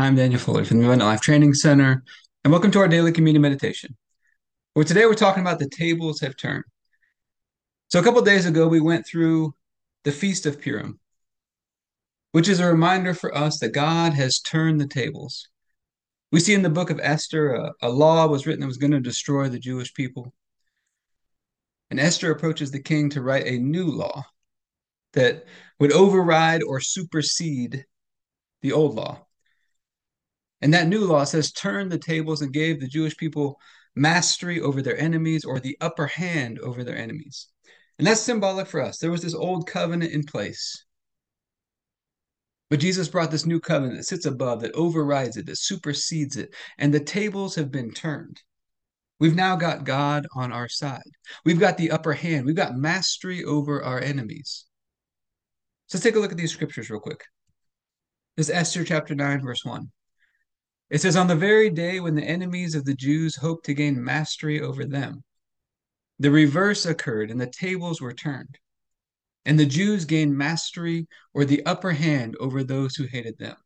I'm Daniel Fuller from the Abundant Life Training Center, and welcome to our daily communion meditation. Well, today we're talking about the tables have turned. So, a couple days ago, we went through the Feast of Purim, which is a reminder for us that God has turned the tables. We see in the book of Esther, a, a law was written that was going to destroy the Jewish people. And Esther approaches the king to write a new law that would override or supersede the old law. And that new law says, turn the tables and gave the Jewish people mastery over their enemies or the upper hand over their enemies. And that's symbolic for us. There was this old covenant in place. But Jesus brought this new covenant that sits above, that overrides it, that supersedes it. And the tables have been turned. We've now got God on our side. We've got the upper hand. We've got mastery over our enemies. So let's take a look at these scriptures real quick. This is Esther chapter 9, verse 1. It says, On the very day when the enemies of the Jews hoped to gain mastery over them, the reverse occurred and the tables were turned. And the Jews gained mastery or the upper hand over those who hated them.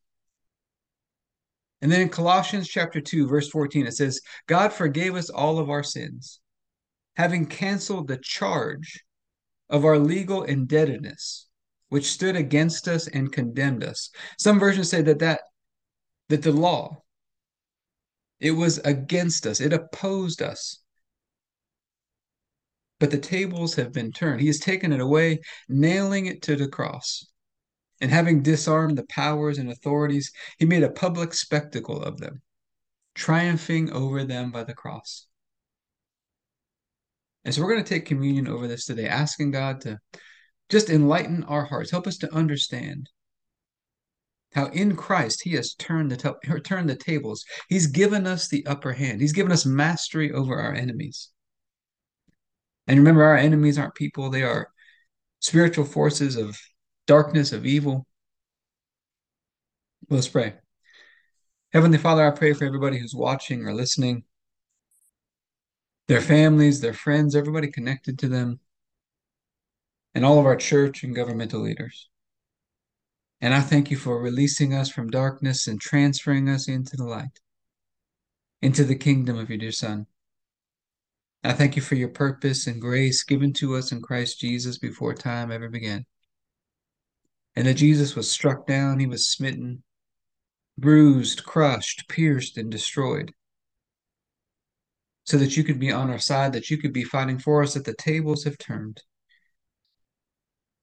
And then in Colossians chapter 2, verse 14, it says, God forgave us all of our sins, having canceled the charge of our legal indebtedness, which stood against us and condemned us. Some versions say that that, that the law, it was against us, it opposed us. But the tables have been turned. He has taken it away, nailing it to the cross. And having disarmed the powers and authorities, he made a public spectacle of them, triumphing over them by the cross. And so we're going to take communion over this today, asking God to just enlighten our hearts, help us to understand how in Christ he has turned the turned the tables. He's given us the upper hand. He's given us mastery over our enemies. And remember, our enemies aren't people; they are spiritual forces of darkness, of evil. Let's pray. Heavenly Father, I pray for everybody who's watching or listening, their families, their friends, everybody connected to them, and all of our church and governmental leaders. And I thank you for releasing us from darkness and transferring us into the light, into the kingdom of your dear Son. I thank you for your purpose and grace given to us in Christ Jesus before time ever began. And that Jesus was struck down, he was smitten, bruised, crushed, pierced, and destroyed. So that you could be on our side, that you could be fighting for us, that the tables have turned.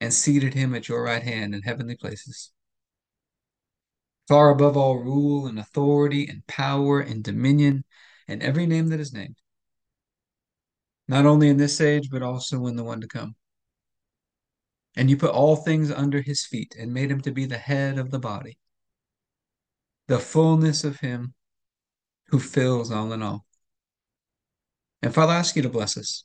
and seated him at your right hand in heavenly places. Far above all rule and authority and power and dominion and every name that is named, not only in this age, but also in the one to come. And you put all things under his feet and made him to be the head of the body, the fullness of him who fills all in all. And Father, I ask you to bless us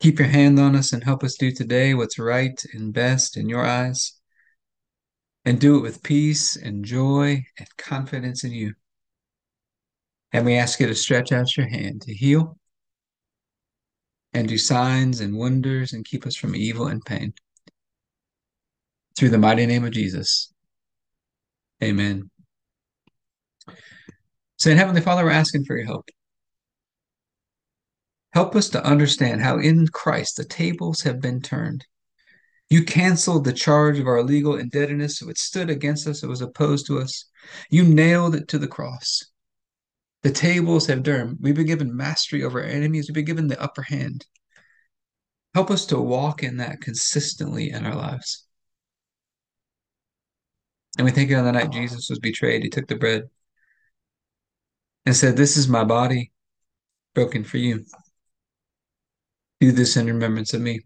Keep your hand on us and help us do today what's right and best in your eyes. And do it with peace and joy and confidence in you. And we ask you to stretch out your hand to heal and do signs and wonders and keep us from evil and pain. Through the mighty name of Jesus. Amen. Saint Heavenly Father, we're asking for your help. Help us to understand how in Christ the tables have been turned. You canceled the charge of our legal indebtedness, which stood against us, it was opposed to us. You nailed it to the cross. The tables have turned. We've been given mastery over our enemies. We've been given the upper hand. Help us to walk in that consistently in our lives. And we think on the night Jesus was betrayed, he took the bread and said, This is my body broken for you. Do this in remembrance of me.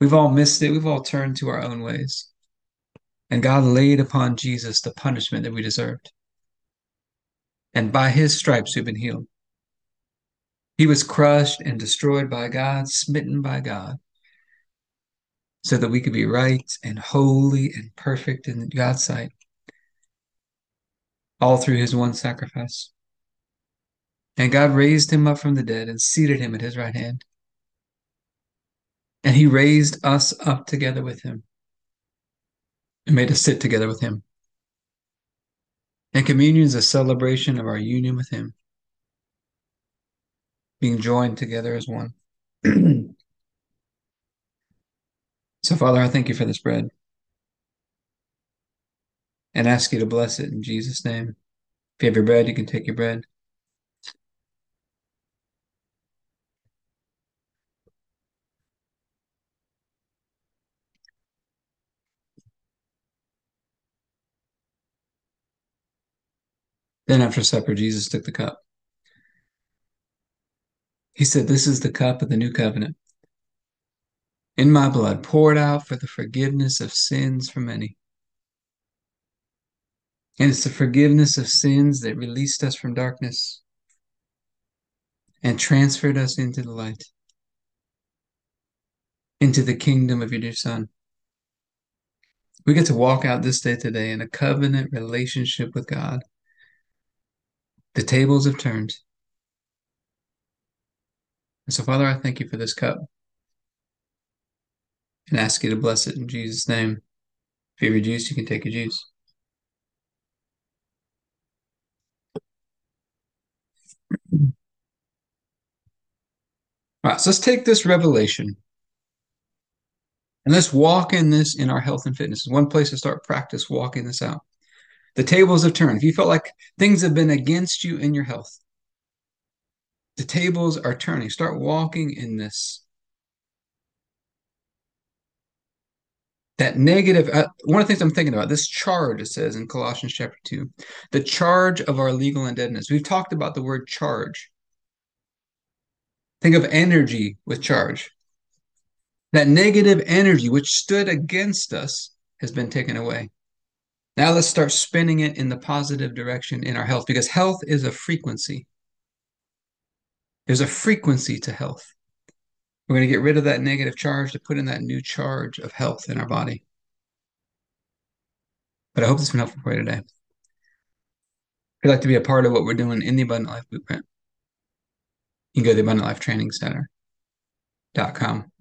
We've all missed it. We've all turned to our own ways. And God laid upon Jesus the punishment that we deserved. And by his stripes we've been healed. He was crushed and destroyed by God, smitten by God, so that we could be right and holy and perfect in God's sight, all through his one sacrifice. And God raised him up from the dead and seated him at his right hand. And he raised us up together with him and made us sit together with him. And communion is a celebration of our union with him, being joined together as one. so, Father, I thank you for this bread and ask you to bless it in Jesus' name. If you have your bread, you can take your bread. Then after supper, Jesus took the cup. He said, This is the cup of the new covenant. In my blood, poured out for the forgiveness of sins for many. And it's the forgiveness of sins that released us from darkness and transferred us into the light, into the kingdom of your dear Son. We get to walk out this day today in a covenant relationship with God. The tables have turned. And so, Father, I thank you for this cup and ask you to bless it in Jesus' name. If you have your juice, you can take your juice. All right, so let's take this revelation and let's walk in this in our health and fitness. One place to start practice walking this out. The tables have turned. If you felt like things have been against you in your health, the tables are turning. Start walking in this. That negative, uh, one of the things I'm thinking about, this charge, it says in Colossians chapter 2, the charge of our legal indebtedness. We've talked about the word charge. Think of energy with charge. That negative energy which stood against us has been taken away. Now let's start spinning it in the positive direction in our health because health is a frequency. There's a frequency to health. We're going to get rid of that negative charge to put in that new charge of health in our body. But I hope this has been helpful for you today. If you'd like to be a part of what we're doing in the Abundant Life Blueprint, you can go to the Abundant Life Training Center.com.